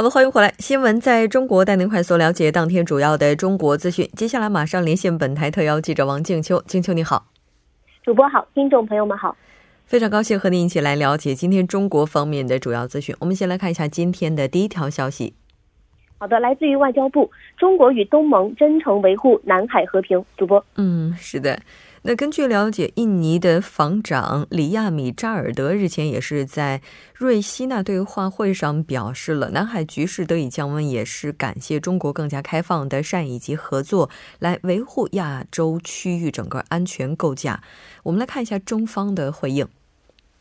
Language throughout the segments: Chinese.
好的，欢迎回来。新闻在中国带您快速了解当天主要的中国资讯。接下来马上连线本台特邀记者王静秋。静秋你好，主播好，听众朋友们好，非常高兴和您一起来了解今天中国方面的主要资讯。我们先来看一下今天的第一条消息。好的，来自于外交部，中国与东盟真诚维护南海和平。主播，嗯，是的。那根据了解，印尼的防长里亚米扎尔德日前也是在瑞希纳对话会上表示了，南海局势得以降温，也是感谢中国更加开放的善意及合作，来维护亚洲区域整个安全构架。我们来看一下中方的回应。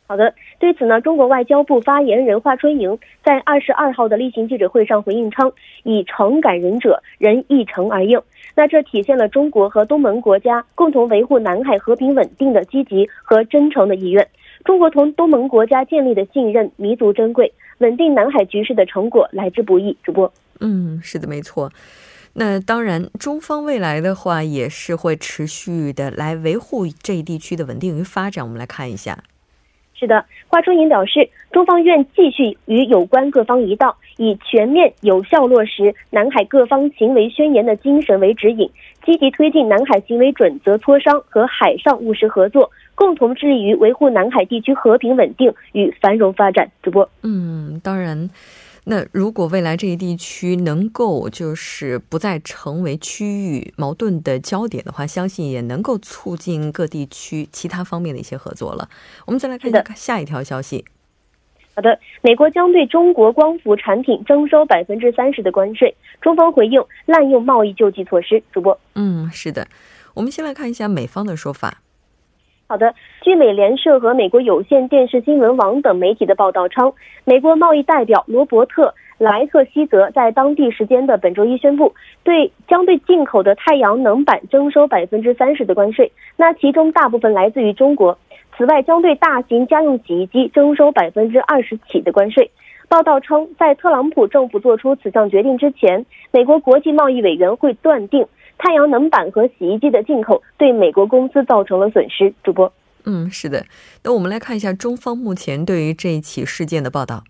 好的，对此呢，中国外交部发言人华春莹在二十二号的例行记者会上回应称：“以诚感人者，人亦诚而应。”那这体现了中国和东盟国家共同维护南海和平稳定的积极和真诚的意愿。中国同东盟国家建立的信任弥足珍贵，稳定南海局势的成果来之不易。主播，嗯，是的，没错。那当然，中方未来的话也是会持续的来维护这一地区的稳定与发展。我们来看一下。是的，华春莹表示，中方愿继续与有关各方一道，以全面有效落实南海各方行为宣言的精神为指引，积极推进南海行为准则磋商和海上务实合作，共同致力于维护南海地区和平稳定与繁荣发展。主播，嗯，当然。那如果未来这一地区能够就是不再成为区域矛盾的焦点的话，相信也能够促进各地区其他方面的一些合作了。我们再来看一下下一条消息。好的，美国将对中国光伏产品征收百分之三十的关税，中方回应滥用贸易救济措施。主播，嗯，是的，我们先来看一下美方的说法。好的，据美联社和美国有线电视新闻网等媒体的报道称，美国贸易代表罗伯特莱特希泽在当地时间的本周一宣布，对将对进口的太阳能板征收百分之三十的关税，那其中大部分来自于中国。此外，将对大型家用洗衣机征收百分之二十起的关税。报道称，在特朗普政府做出此项决定之前，美国国际贸易委员会断定。太阳能板和洗衣机的进口对美国公司造成了损失。主播，嗯，是的。那我们来看一下中方目前对于这一起事件的报道。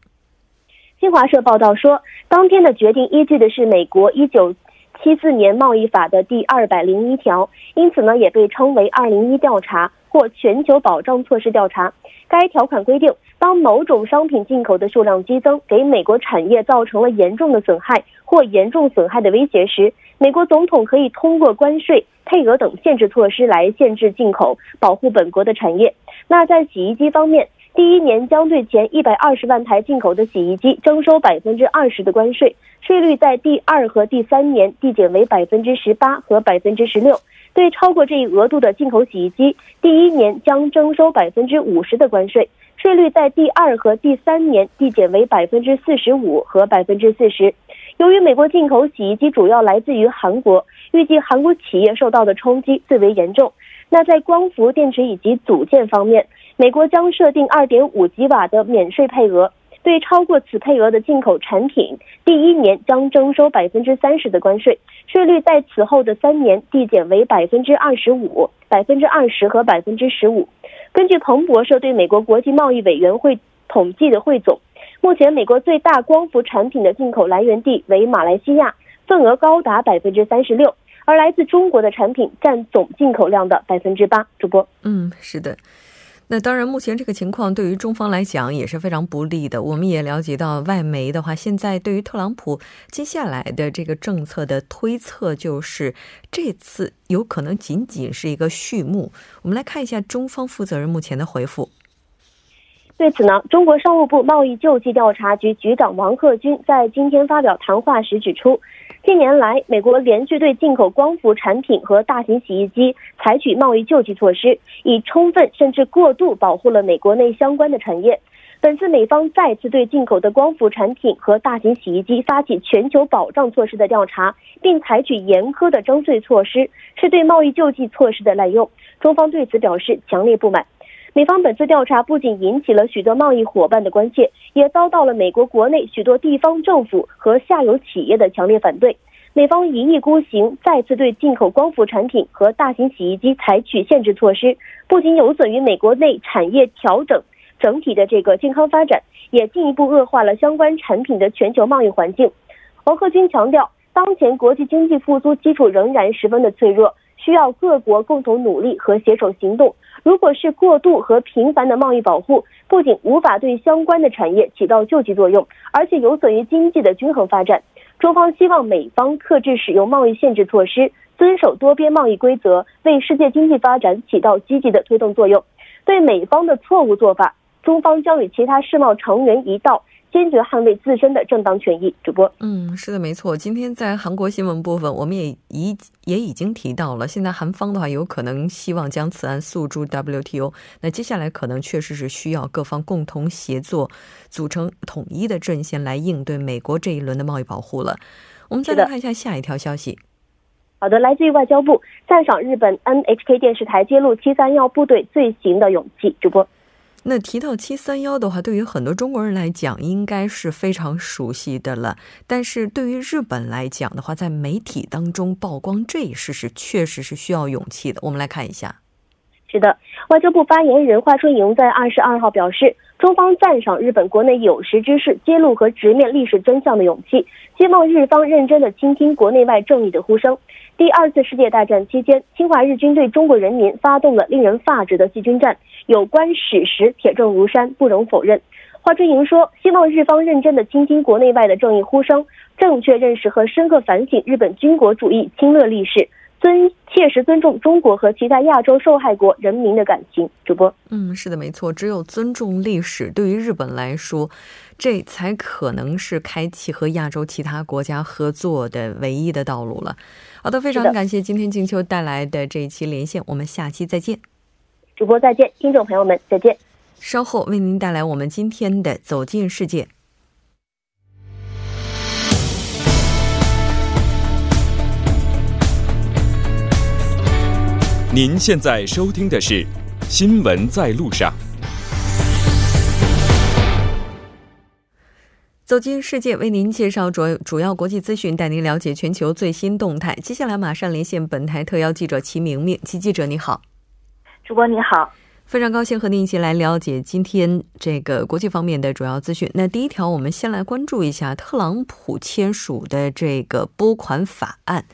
新华社报道说，当天的决定依据的是美国一九七四年贸易法的第二百零一条，因此呢，也被称为二零一调查或全球保障措施调查。该条款规定，当某种商品进口的数量激增，给美国产业造成了严重的损害或严重损害的威胁时。美国总统可以通过关税、配额等限制措施来限制进口，保护本国的产业。那在洗衣机方面，第一年将对前一百二十万台进口的洗衣机征收百分之二十的关税，税率在第二和第三年递减为百分之十八和百分之十六。对超过这一额度的进口洗衣机，第一年将征收百分之五十的关税，税率在第二和第三年递减为百分之四十五和百分之四十。由于美国进口洗衣机主要来自于韩国，预计韩国企业受到的冲击最为严重。那在光伏电池以及组件方面，美国将设定二点五吉瓦的免税配额，对超过此配额的进口产品，第一年将征收百分之三十的关税，税率在此后的三年递减为百分之二十五、百分之二十和百分之十五。根据彭博社对美国国际贸易委员会统计的汇总。目前，美国最大光伏产品的进口来源地为马来西亚，份额高达百分之三十六，而来自中国的产品占总进口量的百分之八。主播，嗯，是的。那当然，目前这个情况对于中方来讲也是非常不利的。我们也了解到，外媒的话，现在对于特朗普接下来的这个政策的推测，就是这次有可能仅仅是一个序幕。我们来看一下中方负责人目前的回复。对此呢，中国商务部贸易救济调查局局长王克军在今天发表谈话时指出，近年来，美国连续对进口光伏产品和大型洗衣机采取贸易救济措施，以充分甚至过度保护了美国内相关的产业。本次美方再次对进口的光伏产品和大型洗衣机发起全球保障措施的调查，并采取严苛的征税措施，是对贸易救济措施的滥用。中方对此表示强烈不满。美方本次调查不仅引起了许多贸易伙伴的关切，也遭到了美国国内许多地方政府和下游企业的强烈反对。美方一意孤行，再次对进口光伏产品和大型洗衣机采取限制措施，不仅有损于美国内产业调整整体的这个健康发展，也进一步恶化了相关产品的全球贸易环境。王鹤军强调，当前国际经济复苏基础仍然十分的脆弱，需要各国共同努力和携手行动。如果是过度和频繁的贸易保护，不仅无法对相关的产业起到救济作用，而且有损于经济的均衡发展。中方希望美方克制使用贸易限制措施，遵守多边贸易规则，为世界经济发展起到积极的推动作用。对美方的错误做法，中方将与其他世贸成员一道。坚决捍卫自身的正当权益。主播，嗯，是的，没错。今天在韩国新闻部分，我们也已也已经提到了，现在韩方的话有可能希望将此案诉诸 WTO。那接下来可能确实是需要各方共同协作，组成统一的阵线来应对美国这一轮的贸易保护了。我们再来看一下下一条消息。好的，来自于外交部赞赏日本 NHK 电视台揭露七三幺部队罪行的勇气。主播。那提到七三幺的话，对于很多中国人来讲，应该是非常熟悉的了。但是对于日本来讲的话，在媒体当中曝光这一事实，确实是需要勇气的。我们来看一下。是的，外交部发言人华春莹在二十二号表示，中方赞赏日本国内有识之士揭露和直面历史真相的勇气，希望日方认真的倾听国内外正义的呼声。第二次世界大战期间，侵华日军对中国人民发动了令人发指的细菌战，有关史实铁证如山，不容否认。华春莹说，希望日方认真地倾听国内外的正义呼声，正确认识和深刻反省日本军国主义侵略历史。尊切实尊重中国和其他亚洲受害国人民的感情。主播，嗯，是的，没错，只有尊重历史，对于日本来说，这才可能是开启和亚洲其他国家合作的唯一的道路了。好的，非常感谢今天静秋带来的这一期连线，我们下期再见。主播再见，听众朋友们再见。稍后为您带来我们今天的走进世界。您现在收听的是《新闻在路上》。走进世界，为您介绍主主要国际资讯，带您了解全球最新动态。接下来马上连线本台特邀记者齐明明，齐记者你好，主播你好，非常高兴和您一起来了解今天这个国际方面的主要资讯。那第一条，我们先来关注一下特朗普签署的这个拨款法案。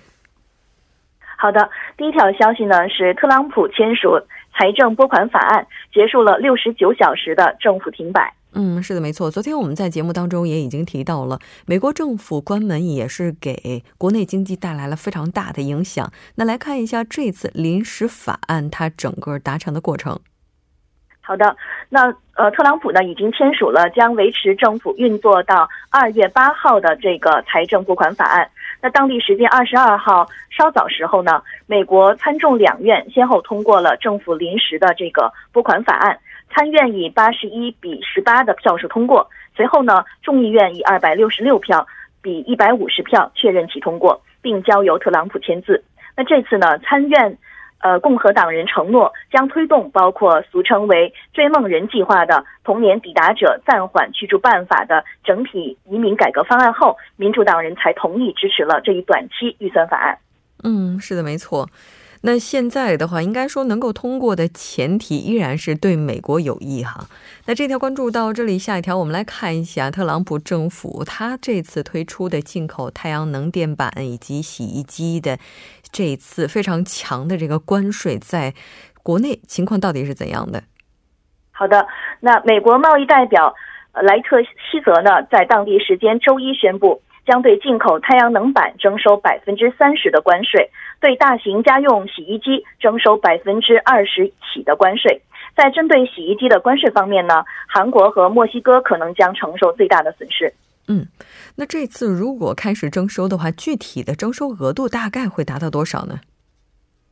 好的，第一条消息呢是特朗普签署财政拨款法案，结束了六十九小时的政府停摆。嗯，是的，没错。昨天我们在节目当中也已经提到了，美国政府关门也是给国内经济带来了非常大的影响。那来看一下这次临时法案它整个达成的过程。好的，那呃，特朗普呢已经签署了将维持政府运作到二月八号的这个财政拨款法案。那当地时间二十二号稍早时候呢，美国参众两院先后通过了政府临时的这个拨款法案，参院以八十一比十八的票数通过，随后呢，众议院以二百六十六票比一百五十票确认其通过，并交由特朗普签字。那这次呢，参院。呃，共和党人承诺将推动包括俗称为“追梦人计划”的童年抵达者暂缓驱逐办法的整体移民改革方案后，民主党人才同意支持了这一短期预算法案。嗯，是的，没错。那现在的话，应该说能够通过的前提依然是对美国有益哈。那这条关注到这里，下一条我们来看一下特朗普政府他这次推出的进口太阳能电板以及洗衣机的这一次非常强的这个关税，在国内情况到底是怎样的？好的，那美国贸易代表莱特希泽呢，在当地时间周一宣布。将对进口太阳能板征收百分之三十的关税，对大型家用洗衣机征收百分之二十起的关税。在针对洗衣机的关税方面呢，韩国和墨西哥可能将承受最大的损失。嗯，那这次如果开始征收的话，具体的征收额度大概会达到多少呢？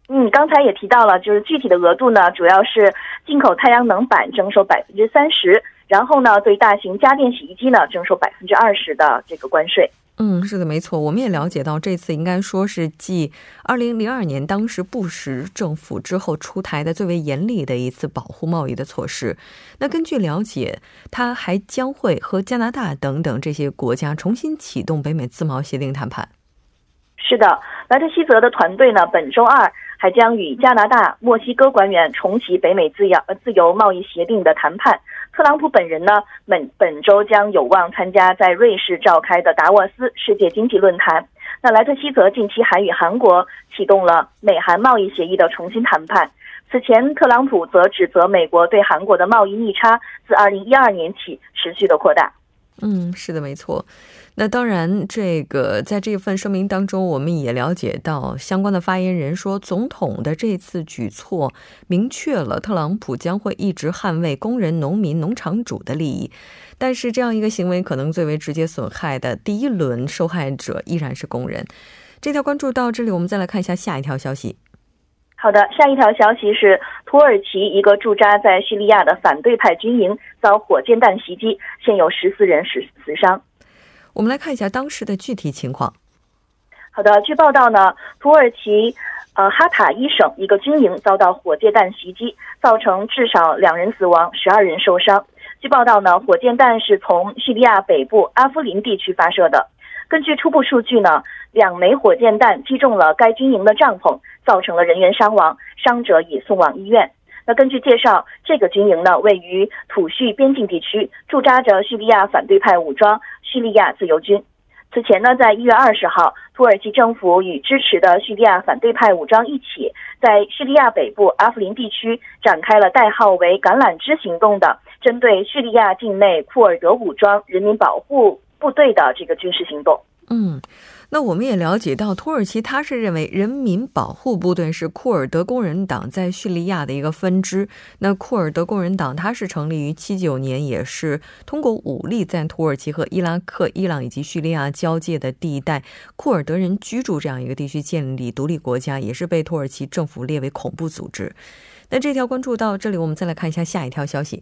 嗯，刚才也提到了，就是具体的额度呢，主要是进口太阳能板征收百分之三十，然后呢，对大型家电洗衣机呢征收百分之二十的这个关税。嗯，是的，没错。我们也了解到，这次应该说是继二零零二年当时布什政府之后出台的最为严厉的一次保护贸易的措施。那根据了解，它还将会和加拿大等等这些国家重新启动北美自贸协定谈判。是的，莱特希泽的团队呢，本周二还将与加拿大、墨西哥官员重启北美自由呃自由贸易协定的谈判。特朗普本人呢，本本周将有望参加在瑞士召开的达沃斯世界经济论坛。那莱特希泽近期还与韩国启动了美韩贸易协议的重新谈判。此前，特朗普则指责美国对韩国的贸易逆差自2012年起持续的扩大。嗯，是的，没错。那当然，这个在这份声明当中，我们也了解到，相关的发言人说，总统的这次举措明确了特朗普将会一直捍卫工人、农民、农场主的利益。但是，这样一个行为可能最为直接损害的第一轮受害者依然是工人。这条关注到这里，我们再来看一下下一条消息。好的，下一条消息是土耳其一个驻扎在叙利亚的反对派军营遭火箭弹袭击，现有十四人死死伤。我们来看一下当时的具体情况。好的，据报道呢，土耳其呃哈塔伊省一个军营遭到火箭弹袭击，造成至少两人死亡，十二人受伤。据报道呢，火箭弹是从叙利亚北部阿夫林地区发射的。根据初步数据呢，两枚火箭弹击中了该军营的帐篷，造成了人员伤亡，伤者已送往医院。那根据介绍，这个军营呢位于土叙边境地区，驻扎着叙利亚反对派武装叙利亚自由军。此前呢，在一月二十号，土耳其政府与支持的叙利亚反对派武装一起，在叙利亚北部阿夫林地区展开了代号为“橄榄枝行动”的针对叙利亚境内库尔德武装人民保护部队的这个军事行动。嗯。那我们也了解到，土耳其他是认为人民保护部队是库尔德工人党在叙利亚的一个分支。那库尔德工人党它是成立于七九年，也是通过武力在土耳其和伊拉克、伊朗以及叙利亚交界的地带库尔德人居住这样一个地区建立独立国家，也是被土耳其政府列为恐怖组织。那这条关注到这里，我们再来看一下下一条消息。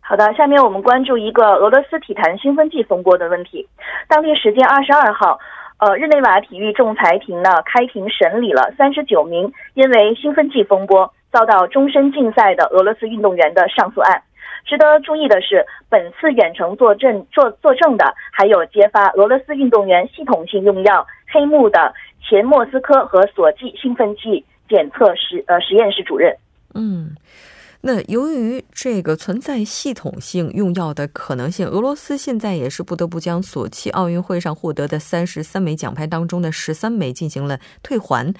好的，下面我们关注一个俄罗斯体坛兴奋剂风波的问题。当地时间二十二号。呃，日内瓦体育仲裁庭呢开庭审理了三十九名因为兴奋剂风波遭到终身禁赛的俄罗斯运动员的上诉案。值得注意的是，本次远程作证作作证的还有揭发俄罗斯运动员系统性用药黑幕的前莫斯科和索契兴奋剂检测实呃实验室主任。嗯。那由于这个存在系统性用药的可能性，俄罗斯现在也是不得不将索契奥运会上获得的三十三枚奖牌当中的十三枚进行了退还。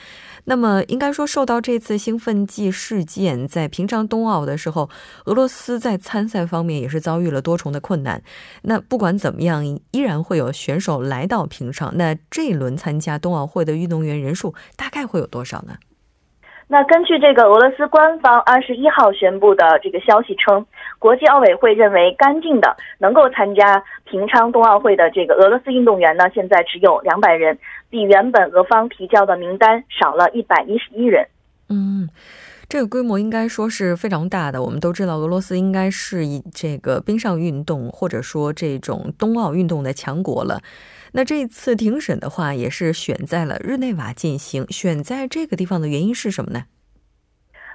那么应该说，受到这次兴奋剂事件，在平昌冬奥的时候，俄罗斯在参赛方面也是遭遇了多重的困难。那不管怎么样，依然会有选手来到平昌。那这一轮参加冬奥会的运动员人数大概会有多少呢？那根据这个俄罗斯官方二十一号宣布的这个消息称，国际奥委会认为干净的能够参加平昌冬奥会的这个俄罗斯运动员呢，现在只有两百人，比原本俄方提交的名单少了一百一十一人。嗯，这个规模应该说是非常大的。我们都知道，俄罗斯应该是以这个冰上运动或者说这种冬奥运动的强国了。那这次庭审的话，也是选在了日内瓦进行。选在这个地方的原因是什么呢？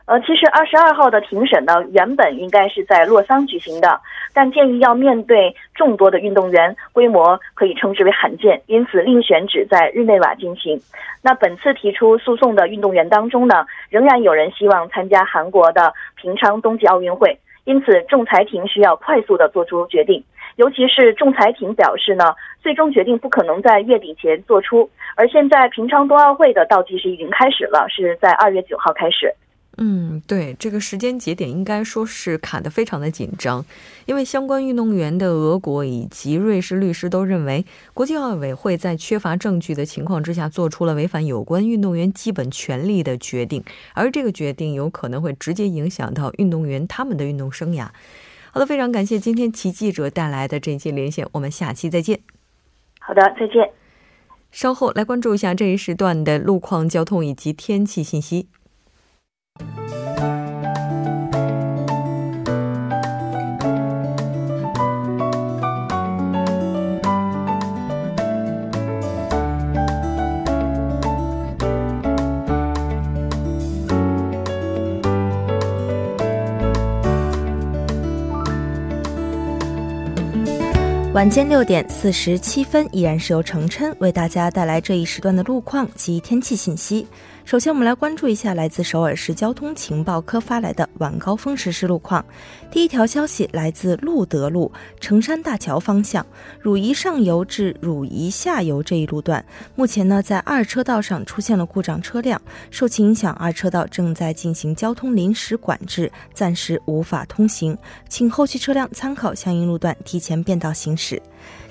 呃，其实二十二号的庭审呢，原本应该是在洛桑举行的，但鉴于要面对众多的运动员，规模可以称之为罕见，因此另选址在日内瓦进行。那本次提出诉讼的运动员当中呢，仍然有人希望参加韩国的平昌冬季奥运会，因此仲裁庭需要快速的做出决定。尤其是仲裁庭表示呢，最终决定不可能在月底前做出。而现在平昌冬奥会的倒计时已经开始了，是在二月九号开始。嗯，对，这个时间节点应该说是卡得非常的紧张，因为相关运动员的俄国以及瑞士律师都认为，国际奥委会在缺乏证据的情况之下，做出了违反有关运动员基本权利的决定，而这个决定有可能会直接影响到运动员他们的运动生涯。好的，非常感谢今天齐记者带来的这一期连线，我们下期再见。好的，再见。稍后来关注一下这一时段的路况、交通以及天气信息。晚间六点四十七分，依然是由程琛为大家带来这一时段的路况及天气信息。首先，我们来关注一下来自首尔市交通情报科发来的晚高峰实时路况。第一条消息来自路德路成山大桥方向汝仪上游至汝仪下游这一路段，目前呢在二车道上出现了故障车辆，受其影响，二车道正在进行交通临时管制，暂时无法通行，请后续车辆参考相应路段提前变道行驶。是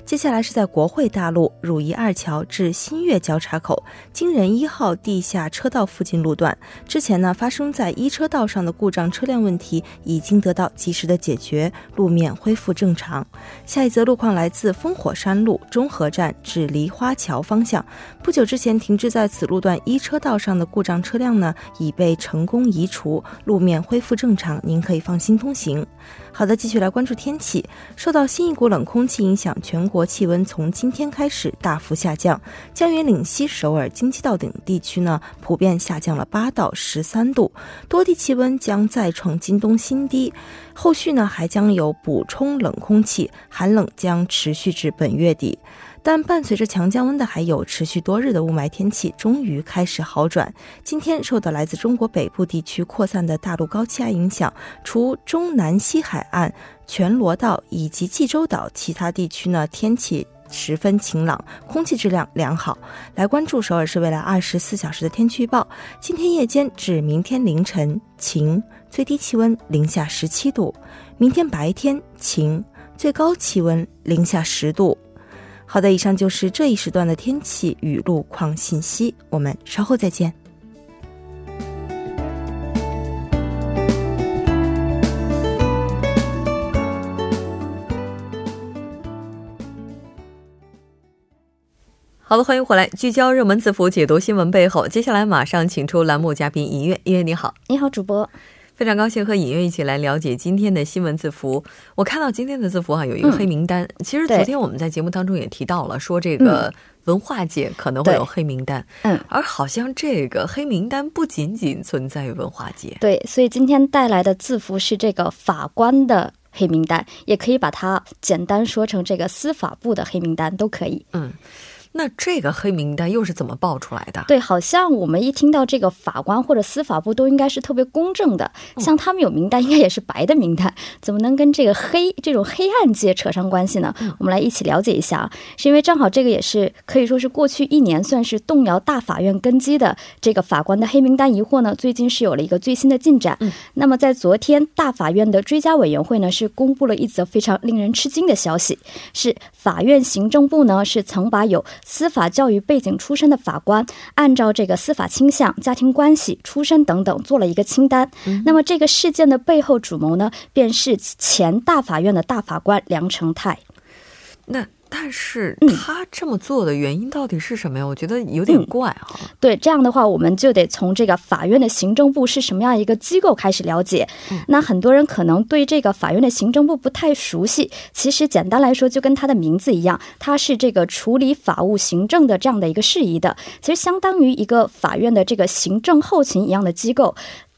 接下来是在国会大路汝仪二桥至新月交叉口京仁一号地下车道附近路段，之前呢发生在一车道上的故障车辆问题已经得到及时的解决，路面恢复正常。下一则路况来自烽火山路中和站至梨花桥方向，不久之前停滞在此路段一车道上的故障车辆呢已被成功移除，路面恢复正常，您可以放心通行。好的，继续来关注天气。受到新一股冷空气影响，全国气温从今天开始大幅下降。江源岭西、首尔、京畿道等地区呢，普遍下降了八到十三度，多地气温将再创今冬新低。后续呢，还将有补充冷空气，寒冷将持续至本月底。但伴随着强降温的还有持续多日的雾霾天气，终于开始好转。今天受到来自中国北部地区扩散的大陆高气压影响，除中南西海岸、全罗道以及济州岛其他地区呢，天气十分晴朗，空气质量良好。来关注首尔市未来二十四小时的天气预报：今天夜间至明天凌晨晴，最低气温零下十七度；明天白天晴，最高气温零下十度。好的，以上就是这一时段的天气与路况信息。我们稍后再见。好的，欢迎回来，聚焦热门字符，解读新闻背后。接下来马上请出栏目嘉宾音乐，音乐你好，你好，主播。非常高兴和尹月一起来了解今天的新闻字符。我看到今天的字符哈有一个黑名单。其实昨天我们在节目当中也提到了，说这个文化界可能会有黑名单。嗯，而好像这个黑名单不仅仅存在于文化界。对，所以今天带来的字符是这个法官的黑名单，也可以把它简单说成这个司法部的黑名单都可以。嗯。那这个黑名单又是怎么爆出来的？对，好像我们一听到这个法官或者司法部都应该是特别公正的，像他们有名单，应该也是白的名单，怎么能跟这个黑这种黑暗界扯上关系呢？我们来一起了解一下啊，是因为正好这个也是可以说是过去一年算是动摇大法院根基的这个法官的黑名单疑惑呢，最近是有了一个最新的进展。那么在昨天，大法院的追加委员会呢是公布了一则非常令人吃惊的消息，是法院行政部呢是曾把有司法教育背景出身的法官，按照这个司法倾向、家庭关系、出身等等做了一个清单。那么这个事件的背后主谋呢，便是前大法院的大法官梁成泰。那。但是他这么做的原因到底是什么呀？我觉得有点怪哈。对，这样的话，我们就得从这个法院的行政部是什么样一个机构开始了解。那很多人可能对这个法院的行政部不太熟悉。其实简单来说，就跟他的名字一样，它是这个处理法务行政的这样的一个事宜的。其实相当于一个法院的这个行政后勤一样的机构。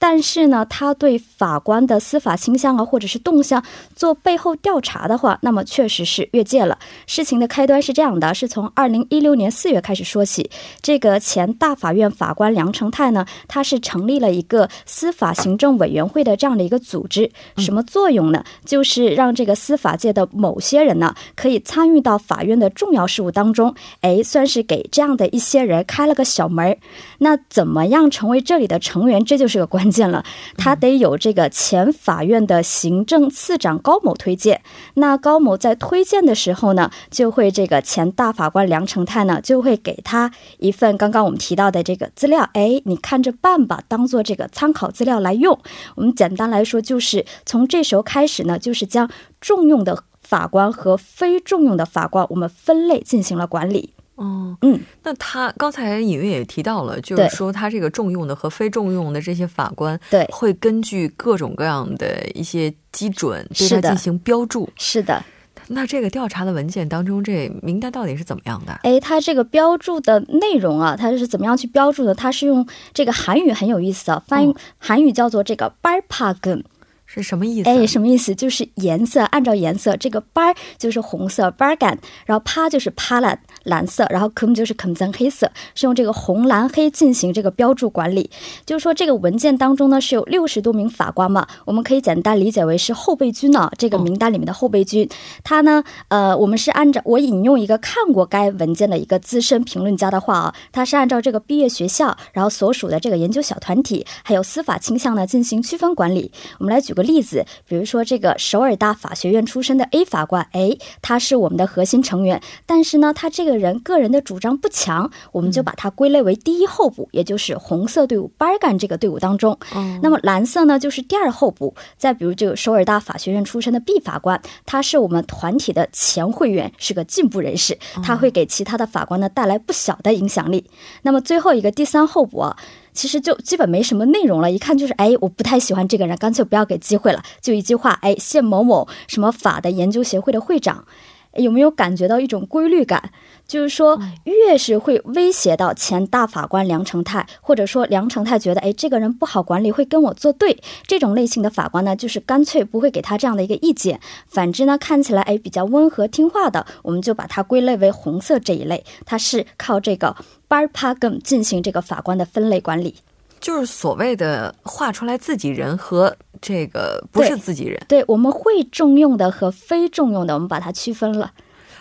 但是呢，他对法官的司法倾向啊，或者是动向做背后调查的话，那么确实是越界了。事情的开端是这样的：是从二零一六年四月开始说起。这个前大法院法官梁成泰呢，他是成立了一个司法行政委员会的这样的一个组织。什么作用呢？就是让这个司法界的某些人呢，可以参与到法院的重要事务当中。哎，算是给这样的一些人开了个小门那怎么样成为这里的成员？这就是个关键。件了，他得有这个前法院的行政次长高某推荐。那高某在推荐的时候呢，就会这个前大法官梁成泰呢，就会给他一份刚刚我们提到的这个资料，哎，你看着办吧，当做这个参考资料来用。我们简单来说，就是从这时候开始呢，就是将重用的法官和非重用的法官，我们分类进行了管理。哦，嗯，那他刚才隐约也提到了，就是说他这个重用的和非重用的这些法官，对，会根据各种各样的一些基准对他进行标注。是的。那这个调查的文件当中，这名单到底是怎么样的？哎，它这个标注的内容啊，它是怎么样去标注的？它是用这个韩语很有意思啊，翻译、哦韩语叫做这个 b a r p a g 是什么意思？哎，什么意思？就是颜色，按照颜色，这个 bar 就是红色 bargan，然后 pa 就是 pala 蓝色，然后 cum 就是 kum 增黑色，是用这个红蓝黑进行这个标注管理。就是说，这个文件当中呢是有六十多名法官嘛，我们可以简单理解为是后备军呢、这个名单里面的后备军。他呢，呃，我们是按照我引用一个看过该文件的一个资深评论家的话啊，他是按照这个毕业学校，然后所属的这个研究小团体，还有司法倾向呢进行区分管理。我们来举个例子，比如说这个首尔大法学院出身的 A 法官，哎，他是我们的核心成员，但是呢，他这个人个人的主张不强，我们就把他归类为第一候补，也就是红色队伍 Bargan 这个队伍当中。哦那么蓝色呢，就是第二候补。再比如这个首尔大法学院出身的 B 法官，他是我们团体的前会员，是个进步人士，他会给其他的法官呢带来不小的影响力。那么最后一个第三候补啊。其实就基本没什么内容了，一看就是哎，我不太喜欢这个人，干脆不要给机会了。就一句话，哎，谢某某什么法的研究协会的会长，有没有感觉到一种规律感？就是说，越是会威胁到前大法官梁成泰，或者说梁成泰觉得哎这个人不好管理，会跟我作对，这种类型的法官呢，就是干脆不会给他这样的一个意见。反之呢，看起来哎比较温和听话的，我们就把它归类为红色这一类，它是靠这个 bar p a g m 进行这个法官的分类管理。就是所谓的画出来自己人和这个不是自己人。对，我们会重用的和非重用的，我们把它区分了。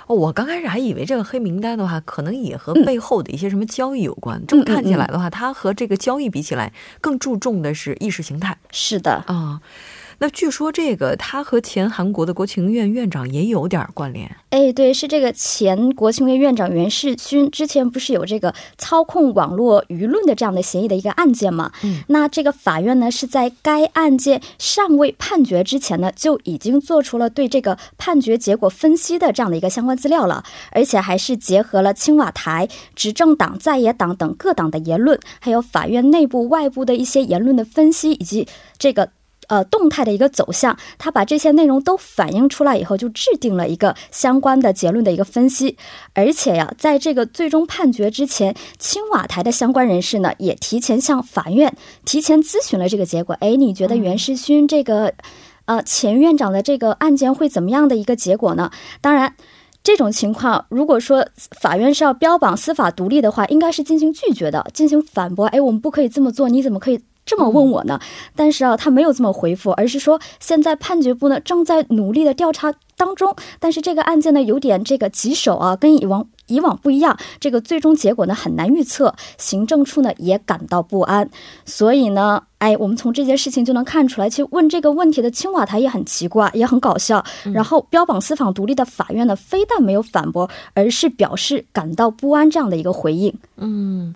哦，我刚开始还以为这个黑名单的话，可能也和嗯背后的一些什么交易有关。这么看起来的话，它和这个交易比起来，更注重的是意识形态是的，啊。那据说这个他和前韩国的国情院院长也有点关联。哎，对，是这个前国情院院长袁世勋之前不是有这个操控网络舆论的这样的协议的一个案件吗？嗯，那这个法院呢是在该案件尚未判决之前呢，就已经做出了对这个判决结果分析的这样的一个相关资料了，而且还是结合了青瓦台、执政党、在野党等各党的言论，还有法院内部、外部的一些言论的分析，以及这个。呃，动态的一个走向，他把这些内容都反映出来以后，就制定了一个相关的结论的一个分析。而且呀，在这个最终判决之前，青瓦台的相关人士呢，也提前向法院提前咨询了这个结果。哎，你觉得袁世勋这个、呃前院长的这个案件会怎么样的一个结果呢？当然。这种情况，如果说法院是要标榜司法独立的话，应该是进行拒绝的，进行反驳。哎，我们不可以这么做，你怎么可以这么问我呢？但是啊，他没有这么回复，而是说现在判决部呢正在努力的调查当中，但是这个案件呢有点这个棘手啊，跟以往以往不一样，这个最终结果呢很难预测，行政处呢也感到不安，所以呢。哎，我们从这件事情就能看出来，其实问这个问题的青瓦台也很奇怪，也很搞笑。然后标榜司法独立的法院呢，非但没有反驳，而是表示感到不安这样的一个回应。嗯，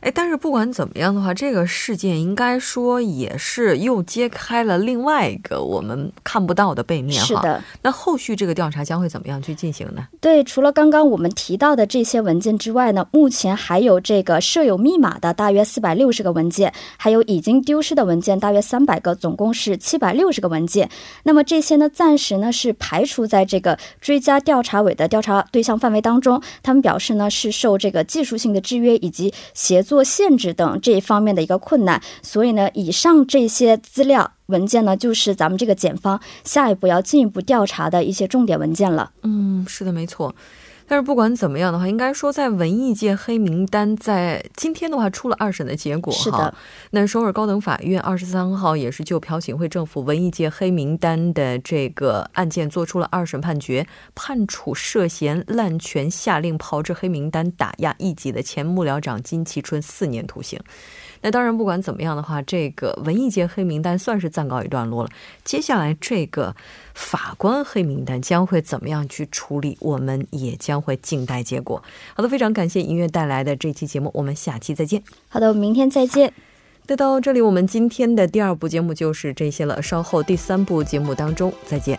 哎，但是不管怎么样的话，这个事件应该说也是又揭开了另外一个我们看不到的背面哈。是的，那后续这个调查将会怎么样去进行呢？对，除了刚刚我们提到的这些文件之外呢，目前还有这个设有密码的大约四百六十个文件，还有已经丢失的文件大约三百个，总共是七百六十个文件。那么这些呢，暂时呢是排除在这个追加调查委的调查对象范围当中。他们表示呢，是受这个技术性的制约以及协作做限制等这一方面的一个困难，所以呢，以上这些资料。文件呢，就是咱们这个检方下一步要进一步调查的一些重点文件了。嗯，是的，没错。但是不管怎么样的话，应该说在文艺界黑名单在今天的话出了二审的结果是的。那首尔高等法院二十三号也是就朴槿惠政府文艺界黑名单的这个案件做出了二审判决，判处涉嫌滥权下令炮制黑名单打压异己的前幕僚长金其春四年徒刑。那当然，不管怎么样的话，这个文艺界黑名单算是暂告一段落了。接下来，这个法官黑名单将会怎么样去处理，我们也将会静待结果。好的，非常感谢音乐带来的这期节目，我们下期再见。好的，我们明天再见。那到这里，我们今天的第二部节目就是这些了。稍后第三部节目当中再见。